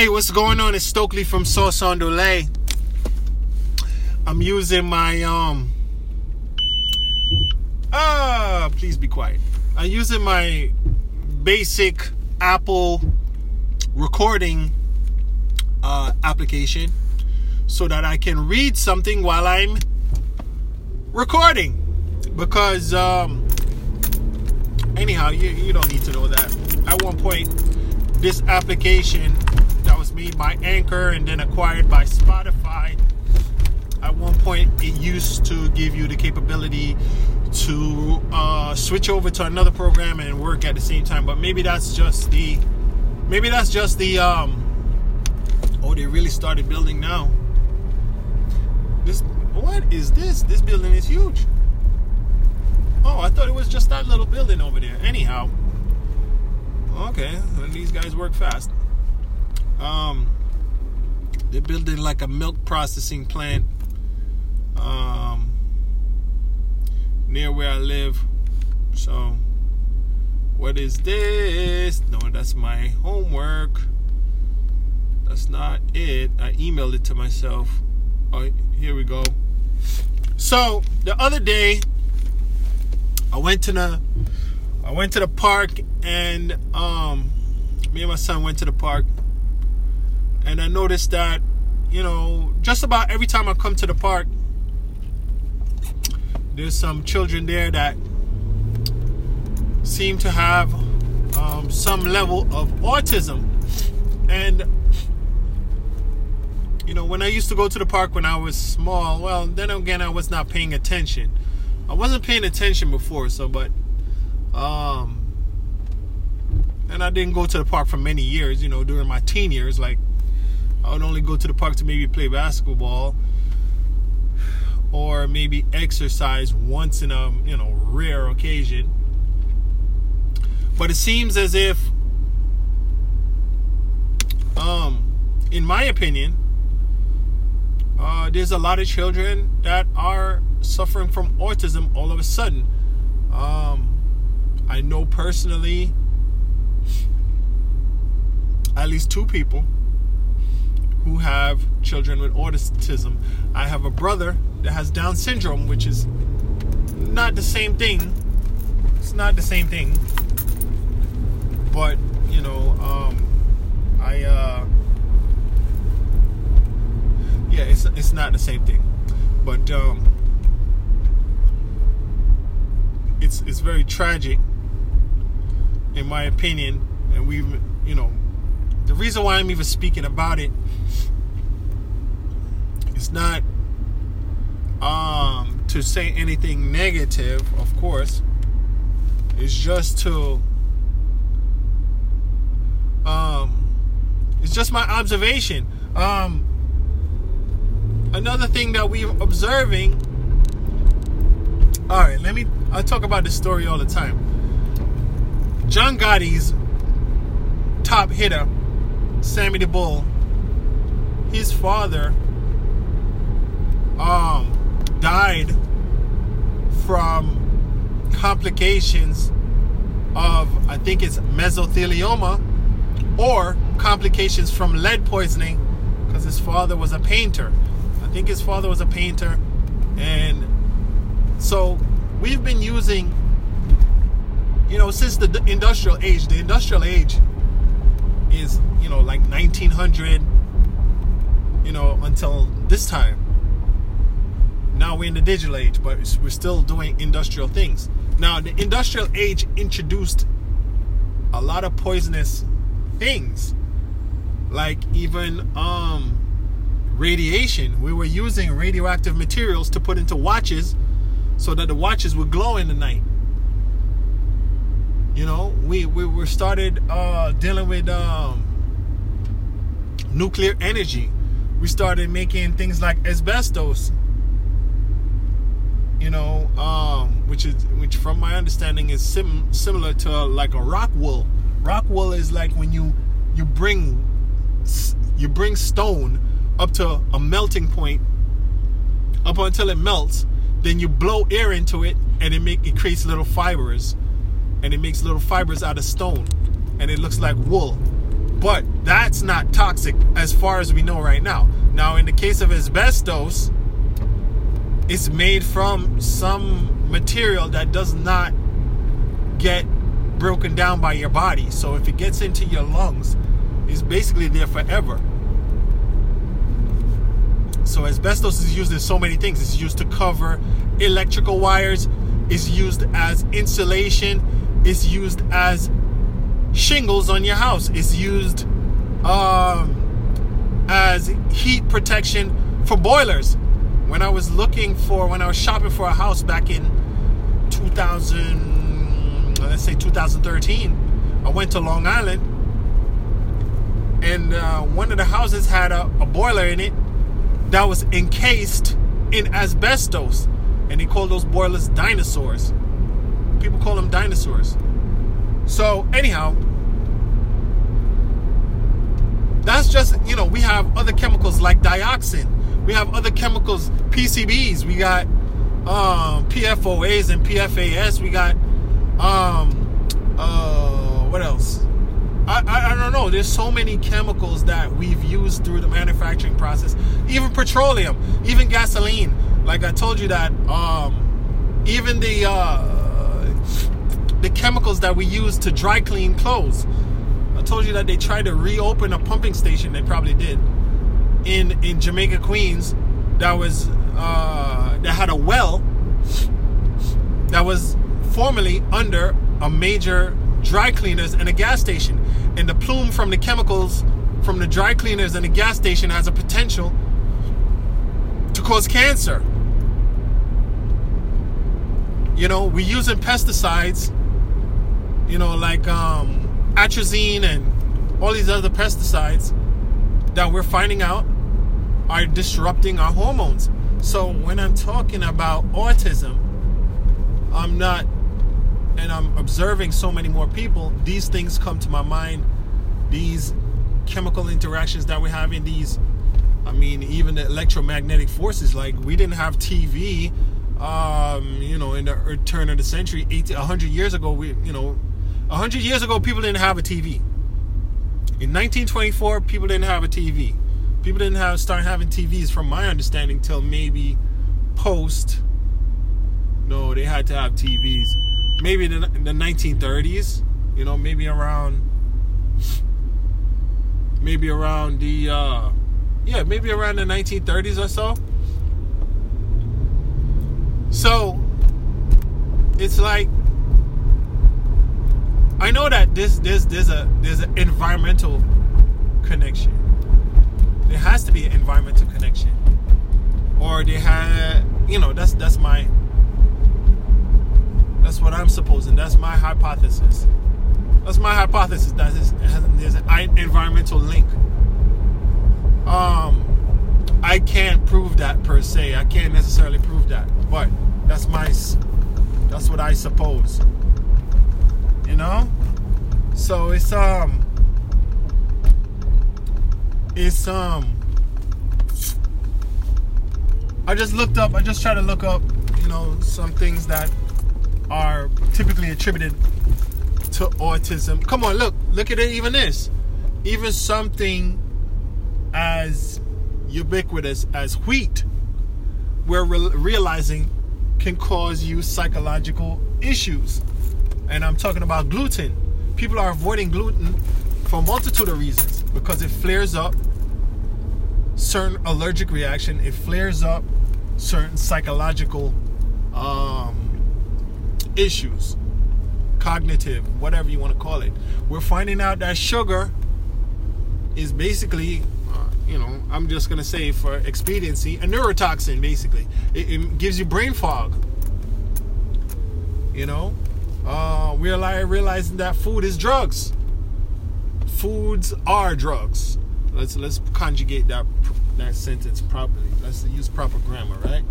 Hey, what's going on? It's Stokely from Sauce on Delay. I'm using my um ah, please be quiet. I'm using my basic Apple recording uh, application so that I can read something while I'm recording. Because um anyhow, you, you don't need to know that. At one point, this application was made by Anchor and then acquired by Spotify. At one point, it used to give you the capability to uh, switch over to another program and work at the same time. But maybe that's just the, maybe that's just the. Um, oh, they really started building now. This, what is this? This building is huge. Oh, I thought it was just that little building over there. Anyhow, okay, these guys work fast. Um, they're building like a milk processing plant um, near where I live. So, what is this? No, that's my homework. That's not it. I emailed it to myself. Oh, here we go. So the other day, I went to the I went to the park and um, me and my son went to the park and I noticed that, you know, just about every time I come to the park, there's some children there that seem to have um, some level of autism. And, you know, when I used to go to the park when I was small, well, then again, I was not paying attention. I wasn't paying attention before, so, but, um, and I didn't go to the park for many years, you know, during my teen years, like I would only go to the park to maybe play basketball or maybe exercise once in a you know rare occasion. But it seems as if, um, in my opinion, uh, there's a lot of children that are suffering from autism all of a sudden. Um, I know personally at least two people who have children with autism. I have a brother that has Down syndrome, which is not the same thing. It's not the same thing. But, you know, um, I, uh, yeah, it's, it's not the same thing. But, um, it's, it's very tragic, in my opinion, and we've, you know, the reason why I'm even speaking about it is not um, to say anything negative, of course. It's just to um, it's just my observation. Um, another thing that we're observing. All right, let me. I talk about this story all the time. John Gotti's top hitter Sammy the Bull, his father um, died from complications of, I think it's mesothelioma, or complications from lead poisoning because his father was a painter. I think his father was a painter. And so we've been using, you know, since the industrial age, the industrial age is you know like 1900 you know until this time. Now we're in the digital age but we're still doing industrial things. Now the industrial age introduced a lot of poisonous things like even um radiation. We were using radioactive materials to put into watches so that the watches would glow in the night you know, we we were started uh, dealing with um, nuclear energy. We started making things like asbestos. You know, um, which is which, from my understanding, is sim- similar to uh, like a rock wool. Rock wool is like when you you bring you bring stone up to a melting point, up until it melts. Then you blow air into it, and it make it creates little fibers and it makes little fibers out of stone and it looks like wool But that's not toxic as far as we know right now. Now, in the case of asbestos, it's made from some material that does not get broken down by your body. So if it gets into your lungs, it's basically there forever. So asbestos is used in so many things. It's used to cover electrical wires. It's used as insulation. It's used as shingles on your house. It's used um, as heat protection for boilers. When I was looking for, when I was shopping for a house back in 2000, let's say 2013, I went to Long Island, and uh, one of the houses had a, a boiler in it that was encased in asbestos, and they call those boilers dinosaurs. People call them dinosaurs. So anyhow, that's just you know we have other chemicals like dioxin. We have other chemicals, PCBs. We got um, PFOAs and PFAS. We got um, uh, what else? I, I, I, don't know. There's so many chemicals that we've used through the manufacturing process. Even petroleum, even gasoline. Like I told you that um, even the uh, the chemicals that we use to dry clean clothes. I told you that they tried to reopen a pumping station. They probably did in in Jamaica, Queens. That was uh, that had a well that was formerly under a major dry cleaners and a gas station. And the plume from the chemicals from the dry cleaners and the gas station has a potential to cause cancer. You know, we're using pesticides, you know, like um, atrazine and all these other pesticides that we're finding out are disrupting our hormones. So when I'm talking about autism, I'm not, and I'm observing so many more people, these things come to my mind. These chemical interactions that we're having, these, I mean, even the electromagnetic forces. Like, we didn't have TV, um, you know, in the turn of the century, 80, 100 years ago, we, you know, 100 years ago, people didn't have a TV. In 1924, people didn't have a TV. People didn't have start having TVs, from my understanding, till maybe post. No, they had to have TVs. Maybe in the, in the 1930s. You know, maybe around. Maybe around the. Uh, yeah, maybe around the 1930s or so. So, it's like I know that this there's there's a there's an environmental connection. There has to be an environmental connection, or they had you know that's that's my that's what I'm supposing. That's my hypothesis. That's my hypothesis. That there's an environmental link. Um, I can't prove that per se. I can't necessarily prove that, but that's my that's what I suppose. You know? So it's um it's um I just looked up I just tried to look up you know some things that are typically attributed to autism. Come on look look at it even this. Even something as ubiquitous as wheat we're re- realizing can cause you psychological issues and I'm talking about gluten. People are avoiding gluten for a multitude of reasons because it flares up certain allergic reaction. It flares up certain psychological um, issues, cognitive, whatever you want to call it. We're finding out that sugar is basically, you know, I'm just gonna say for expediency, a neurotoxin. Basically, it, it gives you brain fog. You know, uh, we're realizing that food is drugs. Foods are drugs. Let's let's conjugate that that sentence properly. Let's use proper grammar, right?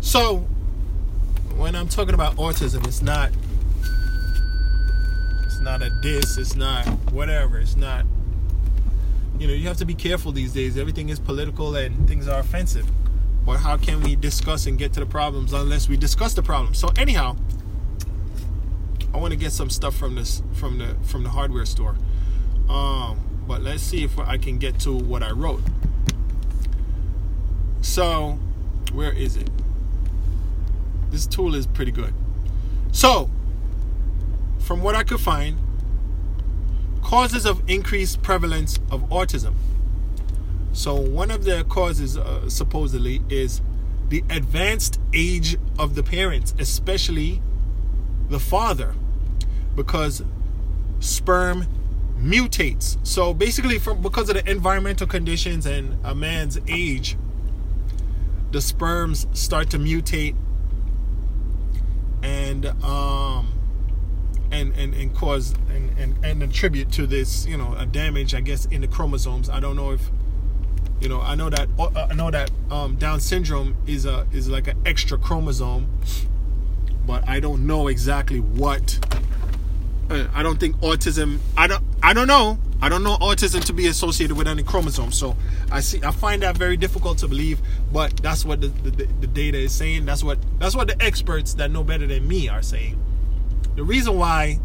So, when I'm talking about autism, it's not it's not a diss. It's not whatever. It's not. You know, you have to be careful these days. Everything is political and things are offensive. But how can we discuss and get to the problems unless we discuss the problems? So anyhow, I want to get some stuff from this from the from the hardware store. Um, but let's see if I can get to what I wrote. So, where is it? This tool is pretty good. So, from what I could find, causes of increased prevalence of autism. So, one of the causes uh, supposedly is the advanced age of the parents, especially the father, because sperm mutates. So basically, from because of the environmental conditions and a man's age, the sperms start to mutate and um and and, and cause and, and and attribute to this you know a damage i guess in the chromosomes i don't know if you know i know that uh, i know that um, down syndrome is a is like an extra chromosome but i don't know exactly what uh, I don't think autism. I don't. I don't know. I don't know autism to be associated with any chromosome. So I see. I find that very difficult to believe. But that's what the, the, the data is saying. That's what that's what the experts that know better than me are saying. The reason why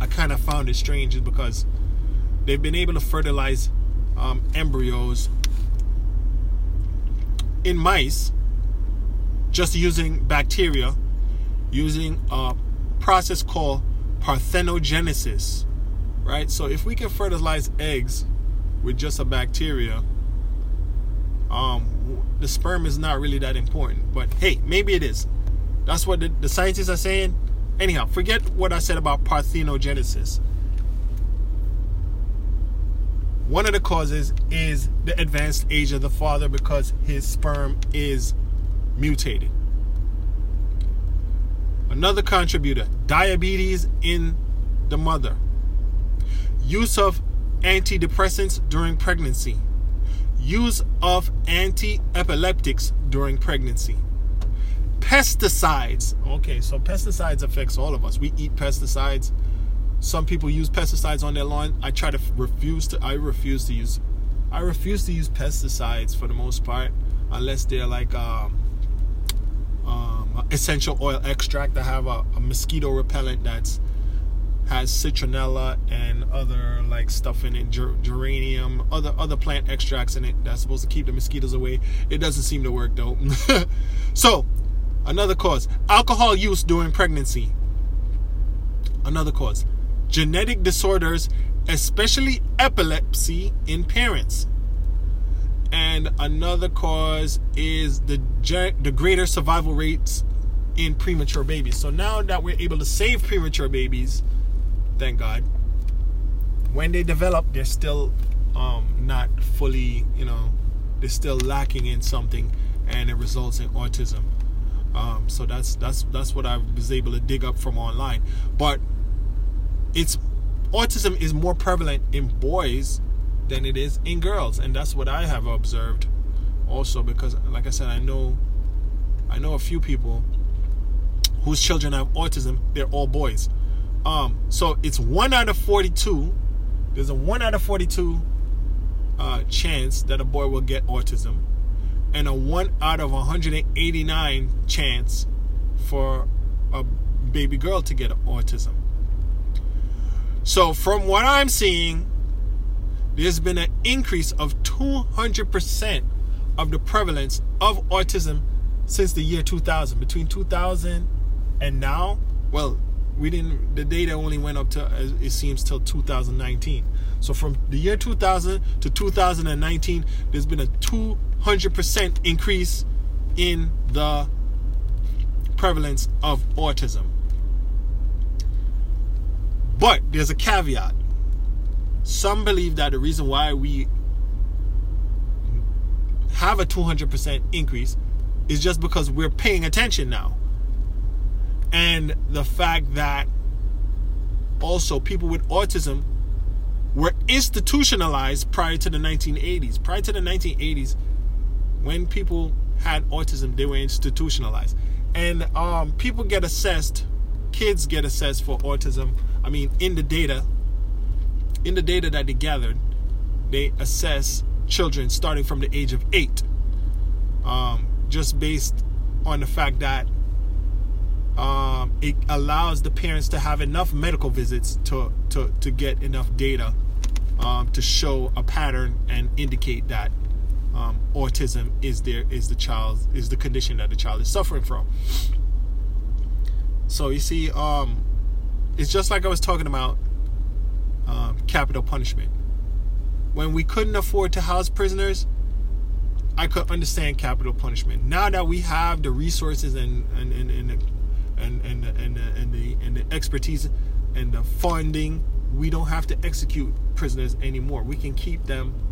I kind of found it strange is because they've been able to fertilize um, embryos in mice just using bacteria, using a process called parthenogenesis, right? So if we can fertilize eggs with just a bacteria, um, the sperm is not really that important. But hey, maybe it is. That's what the, the scientists are saying. Anyhow, forget what I said about parthenogenesis. One of the causes is the advanced age of the father because his sperm is mutated. Another contributor diabetes in the mother, use of antidepressants during pregnancy, use of anti epileptics during pregnancy, pesticides. Okay, so pesticides affects all of us. We eat pesticides. Some people use pesticides on their lawn. I try to refuse to. I refuse to use. I refuse to use pesticides for the most part, unless they're like um, um, essential oil extract. I have a, a mosquito repellent that's has citronella and other like stuff in it, ger- geranium, other other plant extracts in it that's supposed to keep the mosquitoes away. It doesn't seem to work though. so, another cause: alcohol use during pregnancy. Another cause: genetic disorders, especially epilepsy in parents. And another cause is the the greater survival rates in premature babies. So now that we're able to save premature babies, thank God. When they develop, they're still um, not fully, you know, they're still lacking in something, and it results in autism. Um, so that's that's that's what I was able to dig up from online. But it's autism is more prevalent in boys than it is in girls, and that's what I have observed. Also, because like I said, I know I know a few people whose children have autism. They're all boys. Um, so it's one out of forty-two. There's a one out of forty-two uh, chance that a boy will get autism, and a one out of 189 chance for a baby girl to get autism. So, from what I'm seeing, there's been an increase of 200% of the prevalence of autism since the year 2000. Between 2000 and now, well, we didn't, the data only went up to, it seems, till 2019. So from the year 2000 to 2019, there's been a 200% increase in the prevalence of autism. But there's a caveat. Some believe that the reason why we have a 200% increase is just because we're paying attention now. And the fact that also people with autism were institutionalized prior to the 1980s. Prior to the 1980s, when people had autism, they were institutionalized. And um, people get assessed, kids get assessed for autism. I mean, in the data, in the data that they gathered, they assess children starting from the age of eight, um, just based on the fact that um, it allows the parents to have enough medical visits to to, to get enough data um, to show a pattern and indicate that um, autism is there is the child is the condition that the child is suffering from. So you see, um, it's just like I was talking about um, capital punishment. When we couldn't afford to house prisoners, I could understand capital punishment. Now that we have the resources and and and and and and, and, and the and the expertise and the funding, we don't have to execute prisoners anymore. We can keep them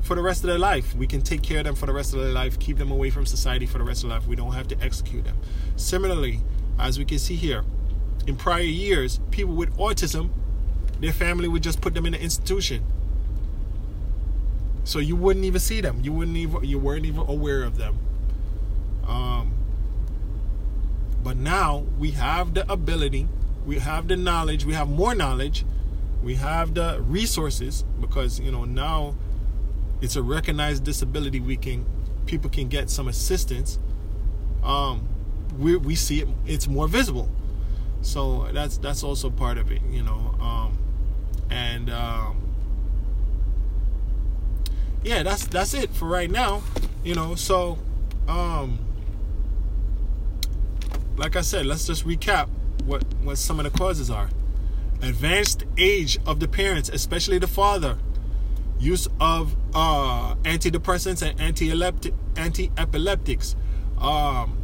for the rest of their life. We can take care of them for the rest of their life, keep them away from society for the rest of their life. We don't have to execute them. Similarly, as we can see here, in prior years, people with autism, their family would just put them in an institution. So you wouldn't even see them. You wouldn't even you weren't even aware of them. Um, but now we have the ability, we have the knowledge, we have more knowledge, we have the resources because you know now it's a recognized disability. We can people can get some assistance. Um, we we see it. It's more visible. So that's that's also part of it, you know. Um, and um, yeah, that's that's it for right now, you know. So, um, like I said, let's just recap what what some of the causes are. Advanced age of the parents, especially the father. Use of uh, antidepressants and anti-epileptics. Um,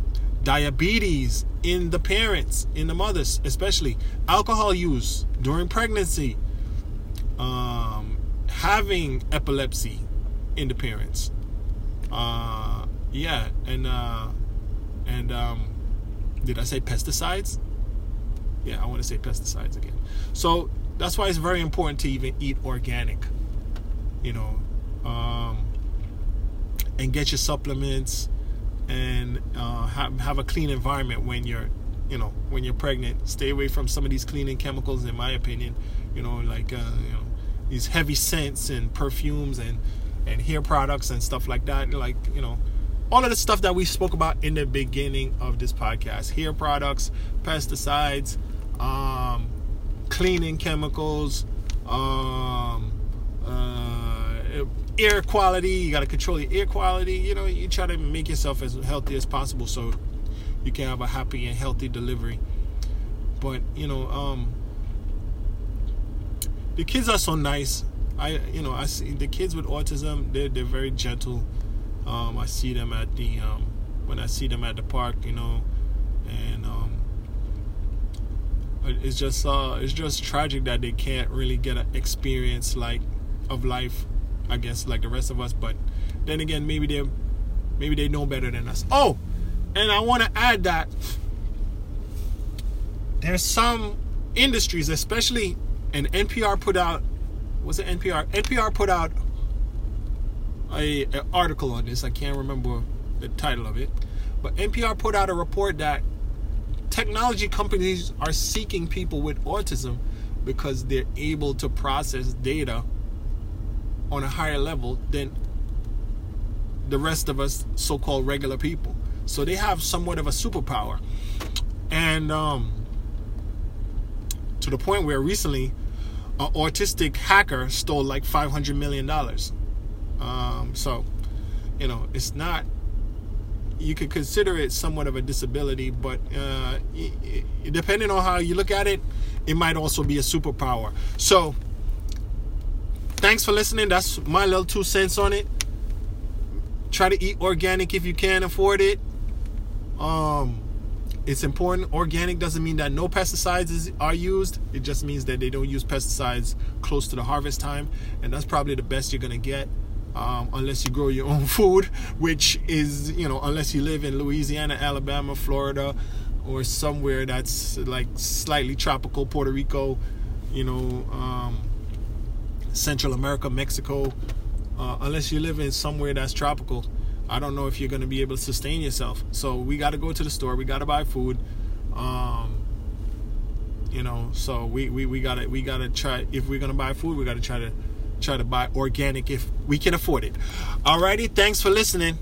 diabetes in the parents, in the mothers, especially alcohol use during pregnancy, um, having epilepsy in the parents. Uh, yeah, and uh, and um, did I say pesticides? Yeah, I want to say pesticides again. So that's why it's very important to even eat organic. You know, um, and get your supplements and uh, have, have a clean environment when you're you know when you're pregnant. Stay away from some of these cleaning chemicals in my opinion you know like uh, you know these heavy scents and perfumes and and hair products and stuff like that. Like you know all of the stuff that we spoke about in the beginning of this podcast. Hair products pesticides um, cleaning chemicals um, air quality. You got to control your air quality. You know, you try to make yourself as healthy as possible so you can have a happy and healthy delivery. But you know, um, the kids are so nice. I, you know, I see the kids with autism. They're they're very gentle. Um, I see them at the um, when I see them at the park. You know, and um, it's just uh, it's just tragic that they can't really get an experience like of life I guess, like the rest of us. But then again, maybe they maybe they know better than us. Oh, and I want to add that there's some industries, especially, and NPR put out. Was it NPR? NPR put out a, a article on this. I can't remember the title of it, but NPR put out a report that technology companies are seeking people with autism because they're able to process data on a higher level than the rest of us so-called regular people. So they have somewhat of a superpower. And um, to the point where recently an autistic hacker stole like 500 million dollars. Um, so, you know, it's not you could consider it somewhat of a disability, but uh, depending on how you look at it, it might also be a superpower. So, thanks for listening. That's my little two cents on it. Try to eat organic if you can afford it. Um, it's important. Organic doesn't mean that no pesticides are used. It just means that they don't use pesticides close to the harvest time, and that's probably the best you're gonna get. Um, unless you grow your own food, which is, you know, unless you live in Louisiana, Alabama, Florida, or somewhere that's like slightly tropical, Puerto Rico, you know, um, Central America, Mexico, uh, unless you live in somewhere that's tropical, I don't know if you're going to be able to sustain yourself. So we got to go to the store. We got to buy food. Um, you know, so we, we, we gotta we gotta try if we're gonna buy food, we gotta try to try to buy organic if we can afford it. Alrighty, thanks for listening.